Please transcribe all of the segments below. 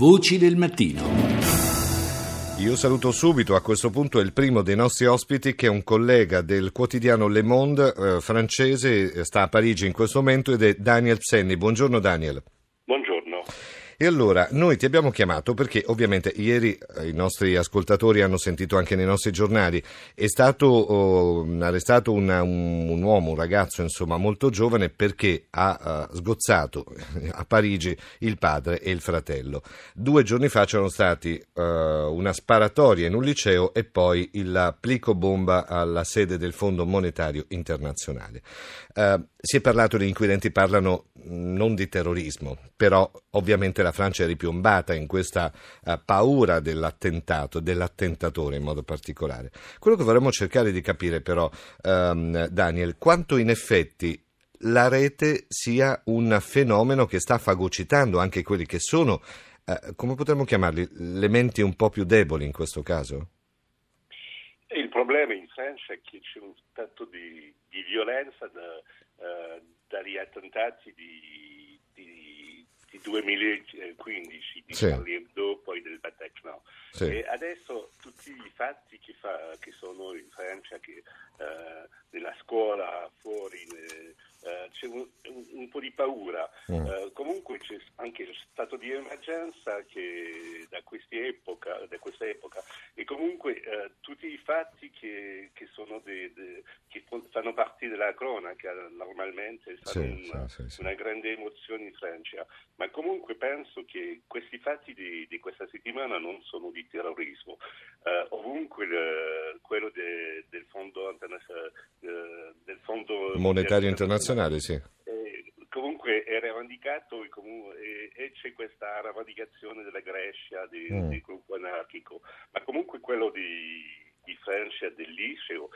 Voci del mattino. Io saluto subito a questo punto il primo dei nostri ospiti che è un collega del quotidiano Le Monde eh, francese, sta a Parigi in questo momento ed è Daniel Senni. Buongiorno Daniel. E allora, noi ti abbiamo chiamato perché ovviamente ieri eh, i nostri ascoltatori hanno sentito anche nei nostri giornali, è stato oh, arrestato una, un, un, uomo, un ragazzo insomma molto giovane perché ha uh, sgozzato a Parigi il padre e il fratello. Due giorni fa c'erano stati uh, una sparatoria in un liceo e poi il plico bomba alla sede del Fondo Monetario Internazionale. Uh, si è parlato, gli inquirenti parlano non di terrorismo, però ovviamente la Francia è ripiombata in questa uh, paura dell'attentato, dell'attentatore in modo particolare. Quello che vorremmo cercare di capire però, um, Daniel, quanto in effetti la rete sia un fenomeno che sta fagocitando anche quelli che sono, uh, come potremmo chiamarli, le menti un po' più deboli in questo caso? Il problema in Francia è che c'è un stato di, di violenza da, uh, dagli attentati di, di, di 2015, di sì. Charlie poi del Bataclan. Sì. E adesso tutti i fatti che, fa, che sono in Francia, che, uh, nella scuola, fuori, uh, c'è un, un, un, po' di paura. Mm. Uh, comunque c'è anche lo stato di emergenza che da, da questa epoca comunque tutti i fatti che, che, de, de, che fanno parte della cronaca normalmente fanno sì, una, sì, sì, una, grande emozione in Francia, ma comunque penso che questi fatti di, di questa settimana non sono di terrorismo. Uh, ovunque le, quello de, del Fondo, uh, del fondo Monetario Internazionale, sì. Eh, comunque è rivendicato e, comunque, e, e, c'è questa rivendicazione della Grecia, di, mm. del gruppo anarchico, ma comunque quello di, di Francia, del liceo,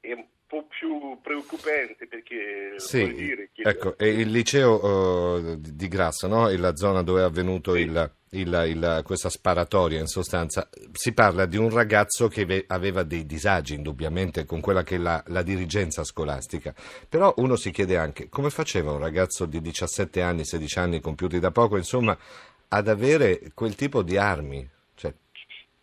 è un po' più preoccupante perché sì, dire. Ecco, è il liceo uh, di Grasso, no? È la zona dove è avvenuto sì. il, il, il, questa sparatoria in sostanza. Si parla di un ragazzo che aveva dei disagi indubbiamente con quella che è la, la dirigenza scolastica, però uno si chiede anche come faceva un ragazzo di 17 anni, 16 anni compiuti da poco, insomma, ad avere quel tipo di armi? Cioè...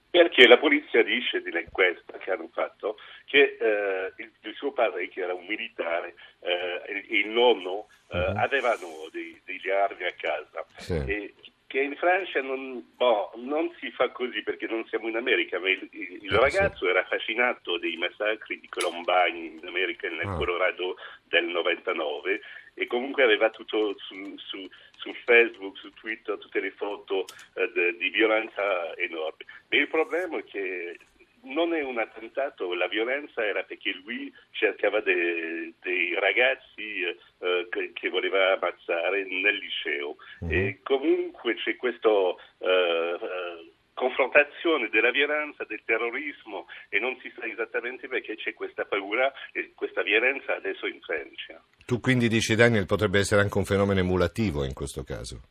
Perché la polizia dice nell'inchiesta che hanno fatto che eh, il, il, suo padre, che era un militare, eh, e il nonno eh, uh-huh. avevano dei, degli armi a casa. Sì. E, che in Francia non, boh, non, si fa così perché non siamo in America, ma il, il eh, ragazzo era affascinato dei massacri di Columbine in America nel ah. Colorado del 99 e comunque aveva tutto su, su, su Facebook, su Twitter, tutte le foto eh, de, di violenza enorme. Ma il problema è che non è un attentato, la violenza era perché lui cercava de, dei ragazzi eh, che, che, voleva ammazzare nel liceo mm-hmm. e comunque c'è questa uh, uh, confrontazione della violenza, del terrorismo e non si sa esattamente perché c'è questa paura e questa violenza adesso in Francia. Tu quindi dici Daniel potrebbe essere anche un fenomeno emulativo in questo caso?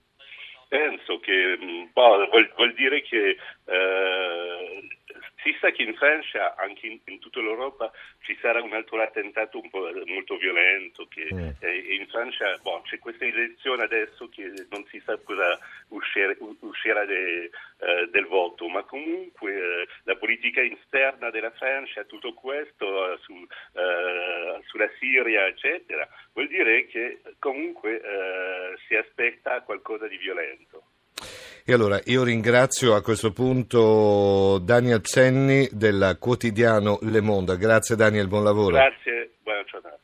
Penso che boh, vuol, vuol, dire che uh, si sa che in Francia, anche in, in, tutta l'Europa, ci sarà un altro attentato un molto violento. Che, mm. eh, in Francia boh, c'è questa elezione adesso che non si sa cosa uscire, uscirà de, eh, del voto, ma comunque eh, la politica esterna della Francia, tutto questo eh, su, eh, sulla Siria, eccetera, vuol dire che comunque eh, si aspetta qualcosa di violento. E allora io ringrazio a questo punto Daniel Cenni del quotidiano Le Monde. Grazie Daniel, buon lavoro. Grazie, buona giornata.